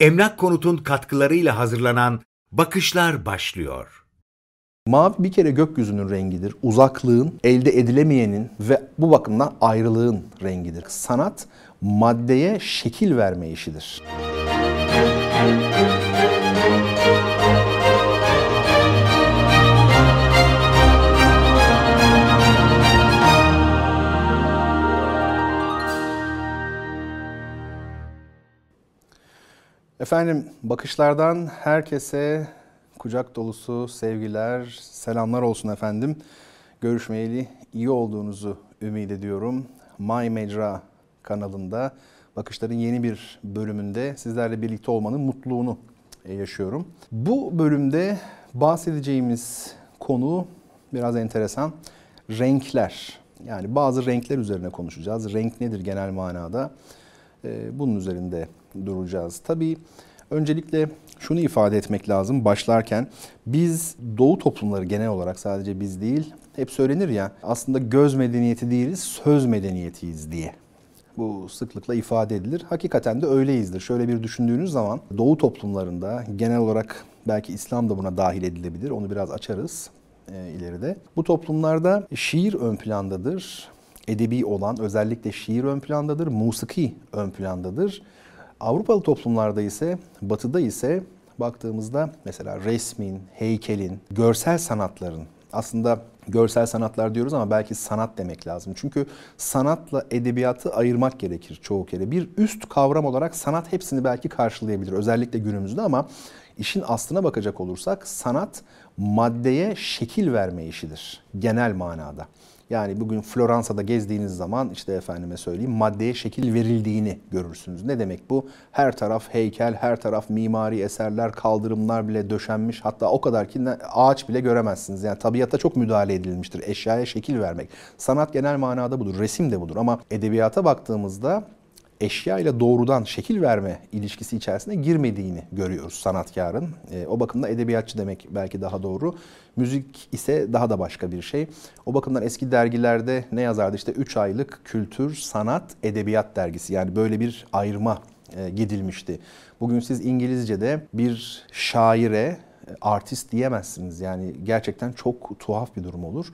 Emlak Konut'un katkılarıyla hazırlanan Bakışlar başlıyor. Mavi bir kere gökyüzünün rengidir. Uzaklığın, elde edilemeyenin ve bu bakımdan ayrılığın rengidir. Sanat maddeye şekil verme işidir. Efendim bakışlardan herkese kucak dolusu sevgiler, selamlar olsun efendim. Görüşmeyeli iyi olduğunuzu ümit ediyorum. My Mecra kanalında Bakışların yeni bir bölümünde sizlerle birlikte olmanın mutluluğunu e, yaşıyorum. Bu bölümde bahsedeceğimiz konu biraz enteresan. Renkler. Yani bazı renkler üzerine konuşacağız. Renk nedir genel manada? E, bunun üzerinde duracağız. Tabii öncelikle şunu ifade etmek lazım başlarken. Biz doğu toplumları genel olarak sadece biz değil, hep söylenir ya aslında göz medeniyeti değiliz, söz medeniyetiyiz diye. Bu sıklıkla ifade edilir. Hakikaten de öyleyizdir. Şöyle bir düşündüğünüz zaman doğu toplumlarında genel olarak belki İslam da buna dahil edilebilir. Onu biraz açarız e, ileride. Bu toplumlarda şiir ön plandadır. Edebi olan özellikle şiir ön plandadır. Musiki ön plandadır. Avrupalı toplumlarda ise, batıda ise baktığımızda mesela resmin, heykelin, görsel sanatların aslında görsel sanatlar diyoruz ama belki sanat demek lazım. Çünkü sanatla edebiyatı ayırmak gerekir çoğu kere. Bir üst kavram olarak sanat hepsini belki karşılayabilir özellikle günümüzde ama işin aslına bakacak olursak sanat maddeye şekil verme işidir genel manada. Yani bugün Floransa'da gezdiğiniz zaman işte efendime söyleyeyim maddeye şekil verildiğini görürsünüz. Ne demek bu? Her taraf heykel, her taraf mimari eserler, kaldırımlar bile döşenmiş. Hatta o kadar ki ağaç bile göremezsiniz. Yani tabiata çok müdahale edilmiştir. Eşyaya şekil vermek. Sanat genel manada budur. Resim de budur. Ama edebiyata baktığımızda eşya ile doğrudan şekil verme ilişkisi içerisine girmediğini görüyoruz sanatkarın. E, o bakımdan edebiyatçı demek belki daha doğru. Müzik ise daha da başka bir şey. O bakımdan eski dergilerde ne yazardı? İşte 3 aylık kültür, sanat, edebiyat dergisi. Yani böyle bir ayrıma e, gidilmişti. Bugün siz İngilizce'de bir şaire e, artist diyemezsiniz. Yani gerçekten çok tuhaf bir durum olur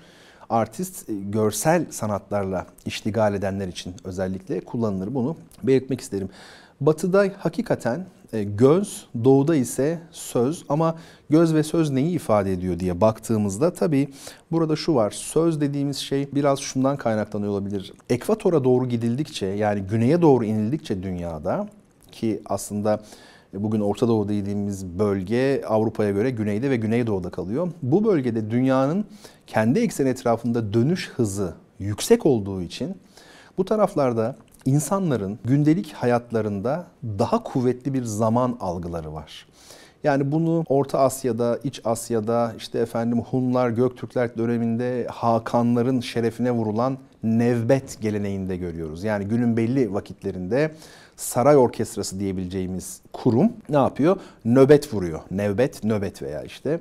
artist e, görsel sanatlarla iştigal edenler için özellikle kullanılır. Bunu belirtmek isterim. Batı'da hakikaten e, göz, doğuda ise söz ama göz ve söz neyi ifade ediyor diye baktığımızda tabii burada şu var. Söz dediğimiz şey biraz şundan kaynaklanıyor olabilir. Ekvatora doğru gidildikçe yani güneye doğru inildikçe dünyada ki aslında bugün Orta Doğu dediğimiz bölge Avrupa'ya göre güneyde ve güneydoğuda kalıyor. Bu bölgede dünyanın kendi ekseni etrafında dönüş hızı yüksek olduğu için bu taraflarda insanların gündelik hayatlarında daha kuvvetli bir zaman algıları var. Yani bunu Orta Asya'da, İç Asya'da işte efendim Hunlar, Göktürkler döneminde Hakanların şerefine vurulan nevbet geleneğinde görüyoruz. Yani günün belli vakitlerinde saray orkestrası diyebileceğimiz kurum ne yapıyor? Nöbet vuruyor. Nevbet, nöbet veya işte.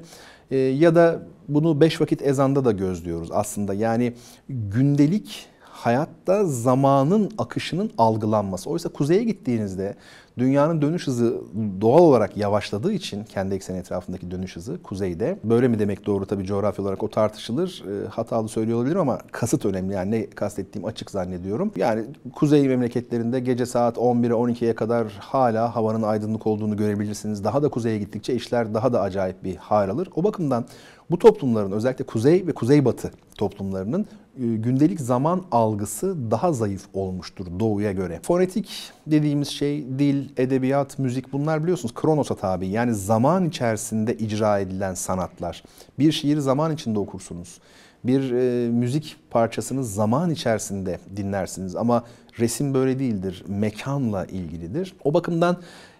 E, ya da bunu beş vakit ezanda da gözlüyoruz aslında. Yani gündelik hayatta zamanın akışının algılanması. Oysa kuzeye gittiğinizde dünyanın dönüş hızı doğal olarak yavaşladığı için kendi ekseni etrafındaki dönüş hızı kuzeyde. Böyle mi demek doğru tabii coğrafya olarak o tartışılır. E, hatalı söylüyor olabilirim ama kasıt önemli. Yani ne kastettiğim açık zannediyorum. Yani kuzey memleketlerinde gece saat 11'e 12'ye kadar hala havanın aydınlık olduğunu görebilirsiniz. Daha da kuzeye gittikçe işler daha da acayip bir hal alır. O bakımdan bu toplumların özellikle kuzey ve kuzeybatı toplumlarının e, gündelik zaman algısı daha zayıf olmuştur doğuya göre. Fonetik dediğimiz şey dil, edebiyat, müzik bunlar biliyorsunuz kronosa tabi. Yani zaman içerisinde icra edilen sanatlar. Bir şiir zaman içinde okursunuz. Bir e, müzik parçasını zaman içerisinde dinlersiniz ama resim böyle değildir. Mekanla ilgilidir. O bakımdan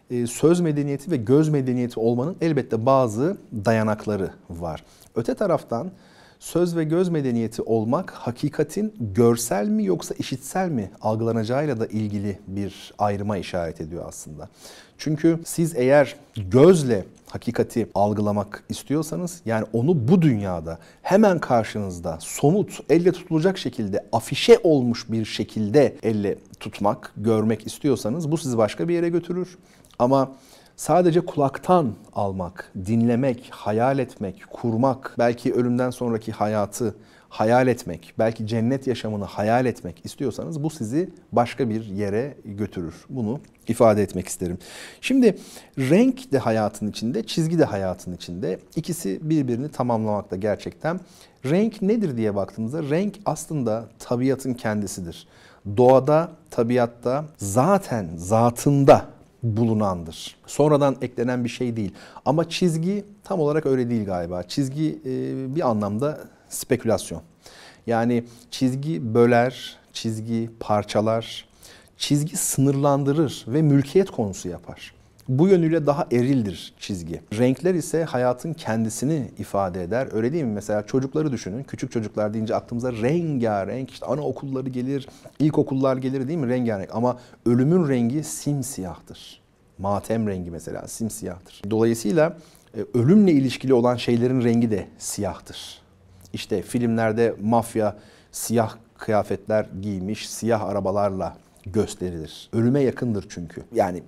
e, söz medeniyeti ve göz medeniyeti olmanın elbette bazı dayanakları var. Öte taraftan söz ve göz medeniyeti olmak hakikatin görsel mi yoksa işitsel mi algılanacağıyla da ilgili bir ayrıma işaret ediyor aslında. Çünkü siz eğer gözle hakikati algılamak istiyorsanız yani onu bu dünyada hemen karşınızda somut elle tutulacak şekilde afişe olmuş bir şekilde elle tutmak, görmek istiyorsanız bu sizi başka bir yere götürür. Ama Sadece kulaktan almak, dinlemek, hayal etmek, kurmak, belki ölümden sonraki hayatı hayal etmek, belki cennet yaşamını hayal etmek istiyorsanız bu sizi başka bir yere götürür. Bunu ifade etmek isterim. Şimdi renk de hayatın içinde, çizgi de hayatın içinde. İkisi birbirini tamamlamakta gerçekten. Renk nedir diye baktığımızda renk aslında tabiatın kendisidir. Doğada, tabiatta zaten zatında bulunandır. Sonradan eklenen bir şey değil. Ama çizgi tam olarak öyle değil galiba. Çizgi e, bir anlamda spekülasyon. Yani çizgi böler, çizgi parçalar, çizgi sınırlandırır ve mülkiyet konusu yapar. Bu yönüyle daha erildir çizgi. Renkler ise hayatın kendisini ifade eder. Öyle değil mi? Mesela çocukları düşünün. Küçük çocuklar deyince aklımıza rengarenk, işte anaokulları gelir, ilkokullar gelir değil mi? Rengarenk. Ama ölümün rengi simsiyahtır. Matem rengi mesela simsiyahtır. Dolayısıyla e, ölümle ilişkili olan şeylerin rengi de siyahtır. İşte filmlerde mafya siyah kıyafetler giymiş, siyah arabalarla gösterilir. Ölüme yakındır çünkü. Yani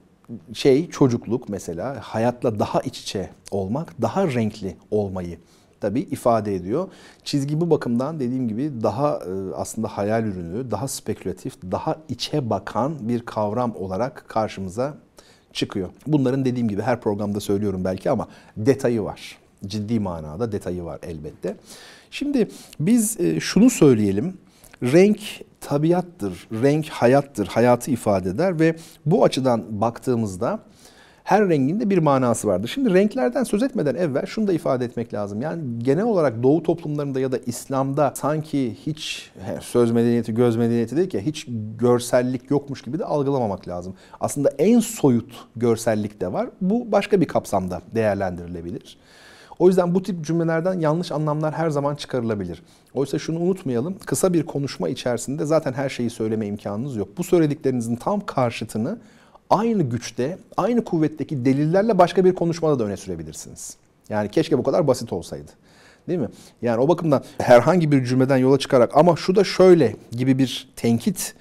şey çocukluk mesela hayatla daha iç içe olmak, daha renkli olmayı tabii ifade ediyor. Çizgi bu bakımdan dediğim gibi daha e, aslında hayal ürünü, daha spekülatif, daha içe bakan bir kavram olarak karşımıza çıkıyor. Bunların dediğim gibi her programda söylüyorum belki ama detayı var. Ciddi manada detayı var elbette. Şimdi biz e, şunu söyleyelim. Renk tabiattır, renk hayattır, hayatı ifade eder ve bu açıdan baktığımızda her rengin de bir manası vardır. Şimdi renklerden söz etmeden evvel şunu da ifade etmek lazım. Yani genel olarak Doğu toplumlarında ya da İslam'da sanki hiç söz medeniyeti, göz medeniyeti değil ki hiç görsellik yokmuş gibi de algılamamak lazım. Aslında en soyut görsellik de var. Bu başka bir kapsamda değerlendirilebilir. O yüzden bu tip cümlelerden yanlış anlamlar her zaman çıkarılabilir. Oysa şunu unutmayalım. Kısa bir konuşma içerisinde zaten her şeyi söyleme imkanınız yok. Bu söylediklerinizin tam karşıtını aynı güçte, aynı kuvvetteki delillerle başka bir konuşmada da öne sürebilirsiniz. Yani keşke bu kadar basit olsaydı. Değil mi? Yani o bakımdan herhangi bir cümleden yola çıkarak ama şu da şöyle gibi bir tenkit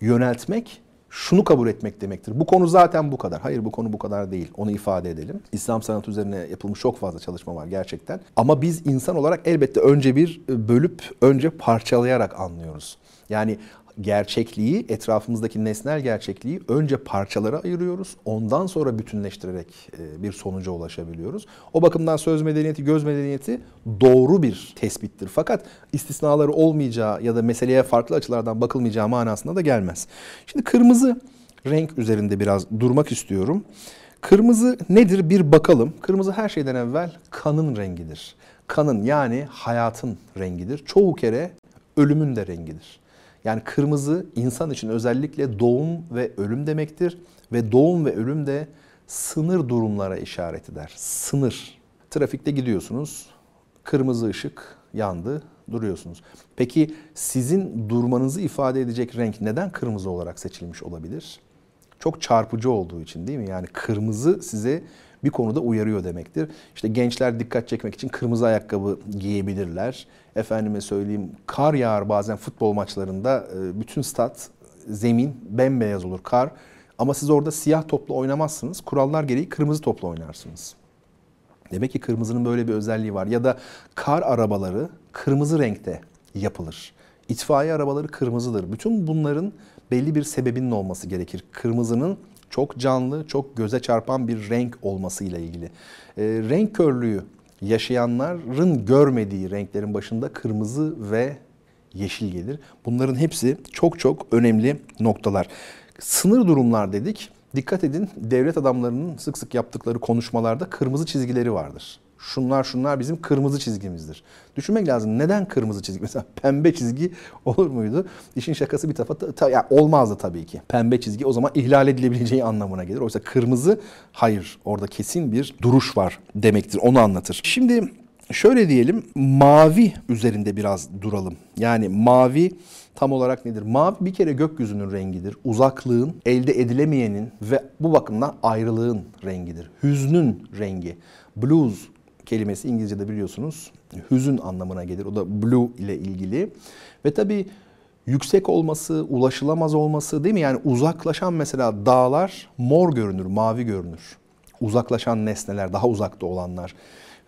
yöneltmek şunu kabul etmek demektir. Bu konu zaten bu kadar. Hayır bu konu bu kadar değil. Onu ifade edelim. İslam sanatı üzerine yapılmış çok fazla çalışma var gerçekten. Ama biz insan olarak elbette önce bir bölüp önce parçalayarak anlıyoruz. Yani gerçekliği, etrafımızdaki nesnel gerçekliği önce parçalara ayırıyoruz. Ondan sonra bütünleştirerek e, bir sonuca ulaşabiliyoruz. O bakımdan söz medeniyeti, göz medeniyeti doğru bir tespittir. Fakat istisnaları olmayacağı ya da meseleye farklı açılardan bakılmayacağı manasına da gelmez. Şimdi kırmızı renk üzerinde biraz durmak istiyorum. Kırmızı nedir bir bakalım. Kırmızı her şeyden evvel kanın rengidir. Kanın yani hayatın rengidir. Çoğu kere ölümün de rengidir. Yani kırmızı insan için özellikle doğum ve ölüm demektir ve doğum ve ölüm de sınır durumlara işaret eder. Sınır. Trafikte gidiyorsunuz. Kırmızı ışık yandı, duruyorsunuz. Peki sizin durmanızı ifade edecek renk neden kırmızı olarak seçilmiş olabilir? Çok çarpıcı olduğu için değil mi? Yani kırmızı size bir konuda uyarıyor demektir. İşte gençler dikkat çekmek için kırmızı ayakkabı giyebilirler. Efendime söyleyeyim kar yağar bazen futbol maçlarında e, bütün stat zemin bembeyaz olur kar. Ama siz orada siyah topla oynamazsınız. Kurallar gereği kırmızı topla oynarsınız. Demek ki kırmızının böyle bir özelliği var. Ya da kar arabaları kırmızı renkte yapılır. İtfaiye arabaları kırmızıdır. Bütün bunların belli bir sebebinin olması gerekir. Kırmızının çok canlı, çok göze çarpan bir renk olmasıyla ilgili. E, renk körlüğü yaşayanların görmediği renklerin başında kırmızı ve yeşil gelir. Bunların hepsi çok çok önemli noktalar. Sınır durumlar dedik. Dikkat edin devlet adamlarının sık sık yaptıkları konuşmalarda kırmızı çizgileri vardır şunlar şunlar bizim kırmızı çizgimizdir. Düşünmek lazım. Neden kırmızı çizgi? Mesela pembe çizgi olur muydu? İşin şakası bir tarafa ta, ya olmazdı tabii ki. Pembe çizgi o zaman ihlal edilebileceği anlamına gelir. Oysa kırmızı hayır orada kesin bir duruş var demektir. Onu anlatır. Şimdi şöyle diyelim mavi üzerinde biraz duralım. Yani mavi tam olarak nedir? Mavi bir kere gökyüzünün rengidir. Uzaklığın, elde edilemeyenin ve bu bakımdan ayrılığın rengidir. Hüznün rengi. Blues kelimesi İngilizce'de biliyorsunuz hüzün anlamına gelir. O da blue ile ilgili. Ve tabii yüksek olması, ulaşılamaz olması değil mi? Yani uzaklaşan mesela dağlar mor görünür, mavi görünür. uzaklaşan nesneler, daha uzakta olanlar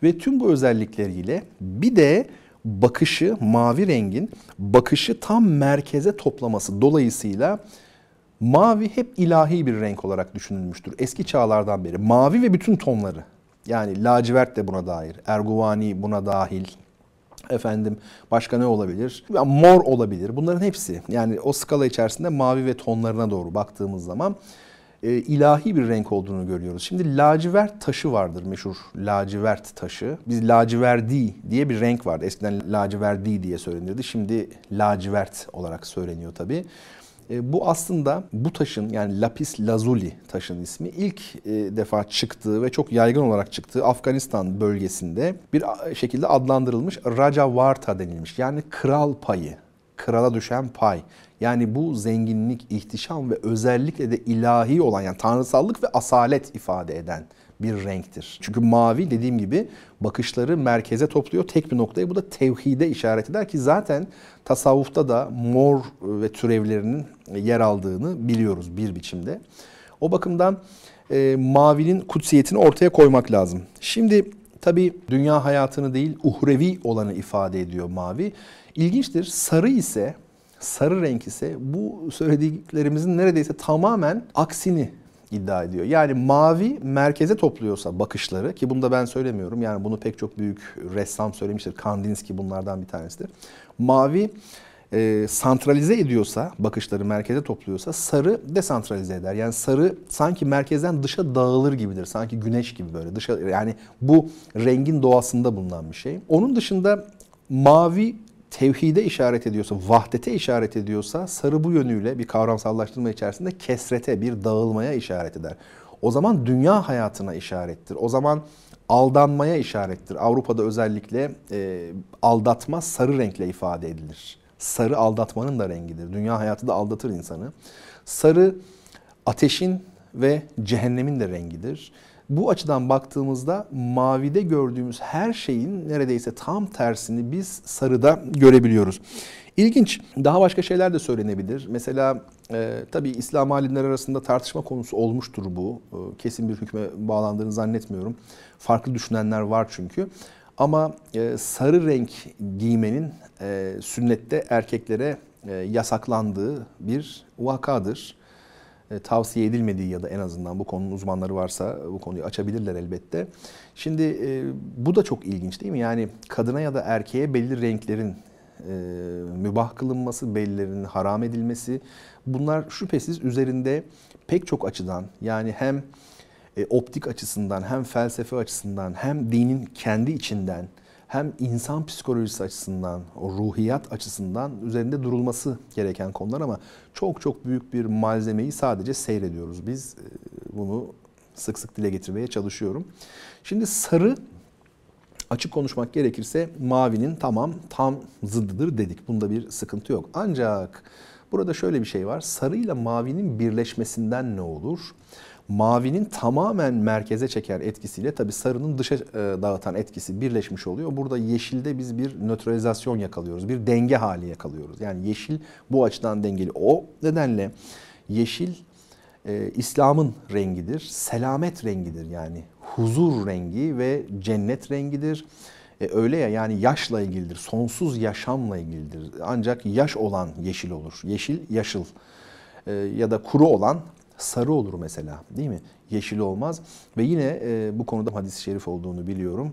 ve tüm bu özellikleriyle bir de bakışı mavi rengin bakışı tam merkeze toplaması dolayısıyla mavi hep ilahi bir renk olarak düşünülmüştür. Eski çağlardan beri mavi ve bütün tonları yani lacivert de buna dair, erguvani buna dahil, efendim başka ne olabilir? Mor olabilir. Bunların hepsi yani o skala içerisinde mavi ve tonlarına doğru baktığımız zaman e, ilahi bir renk olduğunu görüyoruz. Şimdi lacivert taşı vardır meşhur lacivert taşı. Biz laciverdi diye bir renk vardı. Eskiden laciverdi diye söylenirdi. Şimdi lacivert olarak söyleniyor tabii. E, bu aslında bu taşın yani lapis lazuli taşın ismi ilk e, defa çıktığı ve çok yaygın olarak çıktığı Afganistan bölgesinde bir şekilde adlandırılmış Raja Varta denilmiş. Yani kral payı, krala düşen pay. Yani bu zenginlik, ihtişam ve özellikle de ilahi olan yani tanrısallık ve asalet ifade eden bir renktir. Çünkü mavi dediğim gibi bakışları merkeze topluyor tek bir noktaya. Bu da tevhide işaret eder ki zaten tasavvufta da mor ve türevlerinin yer aldığını biliyoruz bir biçimde. O bakımdan e, mavinin kutsiyetini ortaya koymak lazım. Şimdi tabi dünya hayatını değil uhrevi olanı ifade ediyor mavi. İlginçtir sarı ise sarı renk ise bu söylediklerimizin neredeyse tamamen aksini iddia ediyor. Yani mavi merkeze topluyorsa bakışları ki bunu da ben söylemiyorum. Yani bunu pek çok büyük ressam söylemiştir. Kandinsky bunlardan bir tanesidir. Mavi e, santralize ediyorsa, bakışları merkeze topluyorsa sarı desantralize eder. Yani sarı sanki merkezden dışa dağılır gibidir. Sanki güneş gibi böyle dışa yani bu rengin doğasında bulunan bir şey. Onun dışında mavi tevhide işaret ediyorsa, vahdete işaret ediyorsa sarı bu yönüyle bir kavramsallaştırma içerisinde kesrete, bir dağılmaya işaret eder. O zaman dünya hayatına işarettir. O zaman aldanmaya işarettir. Avrupa'da özellikle e, aldatma sarı renkle ifade edilir. Sarı aldatmanın da rengidir. Dünya hayatı da aldatır insanı. Sarı ateşin ve cehennemin de rengidir. Bu açıdan baktığımızda mavide gördüğümüz her şeyin neredeyse tam tersini biz sarıda görebiliyoruz. İlginç, daha başka şeyler de söylenebilir. Mesela e, tabii İslam alimleri arasında tartışma konusu olmuştur bu. E, kesin bir hükme bağlandığını zannetmiyorum. Farklı düşünenler var çünkü. Ama e, sarı renk giymenin e, sünnette erkeklere e, yasaklandığı bir vakadır. E, tavsiye edilmediği ya da en azından bu konunun uzmanları varsa bu konuyu açabilirler elbette. Şimdi e, bu da çok ilginç değil mi? Yani kadına ya da erkeğe belli renklerin e, mübah kılınması, bellilerinin haram edilmesi bunlar şüphesiz üzerinde pek çok açıdan yani hem e, optik açısından hem felsefe açısından hem dinin kendi içinden hem insan psikolojisi açısından, o ruhiyat açısından üzerinde durulması gereken konular ama çok çok büyük bir malzemeyi sadece seyrediyoruz. Biz e, bunu sık sık dile getirmeye çalışıyorum. Şimdi sarı açık konuşmak gerekirse mavinin tamam tam zıddıdır dedik. Bunda bir sıkıntı yok. Ancak burada şöyle bir şey var. Sarı ile mavinin birleşmesinden ne olur? Mavinin tamamen merkeze çeken etkisiyle tabi sarının dışa e, dağıtan etkisi birleşmiş oluyor. Burada yeşilde biz bir nötralizasyon yakalıyoruz. Bir denge hali yakalıyoruz. Yani yeşil bu açıdan dengeli. O nedenle yeşil e, İslam'ın rengidir. Selamet rengidir yani. Huzur rengi ve cennet rengidir. E, öyle ya yani yaşla ilgilidir. Sonsuz yaşamla ilgilidir. Ancak yaş olan yeşil olur. Yeşil yaşıl. E, ya da kuru olan sarı olur mesela değil mi? Yeşil olmaz. Ve yine e, bu konuda hadis-i şerif olduğunu biliyorum.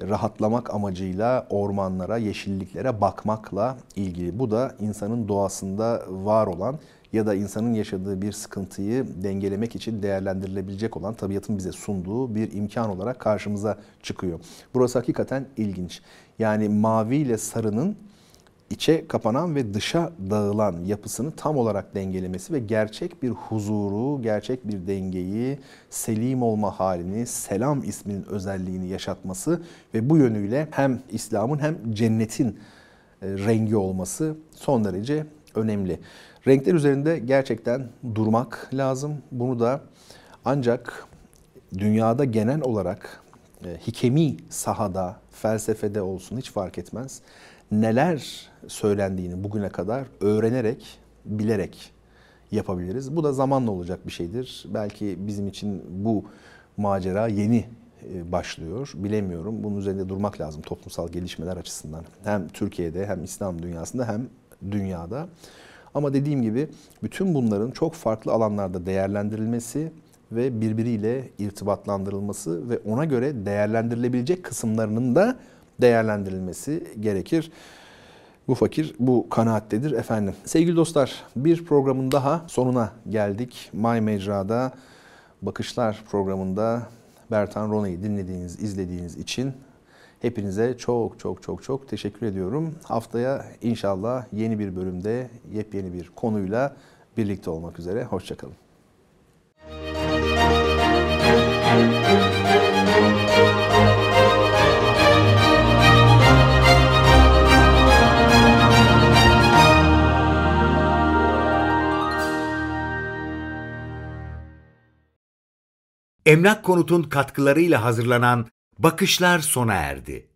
Rahatlamak amacıyla ormanlara, yeşilliklere bakmakla ilgili. Bu da insanın doğasında var olan ya da insanın yaşadığı bir sıkıntıyı dengelemek için değerlendirilebilecek olan tabiatın bize sunduğu bir imkan olarak karşımıza çıkıyor. Burası hakikaten ilginç. Yani mavi ile sarının içe kapanan ve dışa dağılan yapısını tam olarak dengelemesi ve gerçek bir huzuru, gerçek bir dengeyi, selim olma halini, selam isminin özelliğini yaşatması ve bu yönüyle hem İslam'ın hem cennetin e, rengi olması son derece önemli. Renkler üzerinde gerçekten durmak lazım. Bunu da ancak dünyada genel olarak e, hikemi sahada, felsefede olsun hiç fark etmez neler söylendiğini bugüne kadar öğrenerek, bilerek yapabiliriz. Bu da zamanla olacak bir şeydir. Belki bizim için bu macera yeni e, başlıyor. Bilemiyorum. Bunun üzerinde durmak lazım toplumsal gelişmeler açısından. Hem Türkiye'de hem İslam dünyasında hem dünyada. Ama dediğim gibi bütün bunların çok farklı alanlarda değerlendirilmesi ve birbiriyle irtibatlandırılması ve ona göre değerlendirilebilecek kısımlarının da değerlendirilmesi gerekir. Bu fakir bu kanaattedir efendim. Sevgili dostlar bir programın daha sonuna geldik. My Mecra'da Bakışlar programında Bertan Rona'yı dinlediğiniz, izlediğiniz için hepinize çok çok çok çok teşekkür ediyorum. Haftaya inşallah yeni bir bölümde yepyeni bir konuyla birlikte olmak üzere. Hoşçakalın. Emlak Konut'un katkılarıyla hazırlanan Bakışlar sona erdi.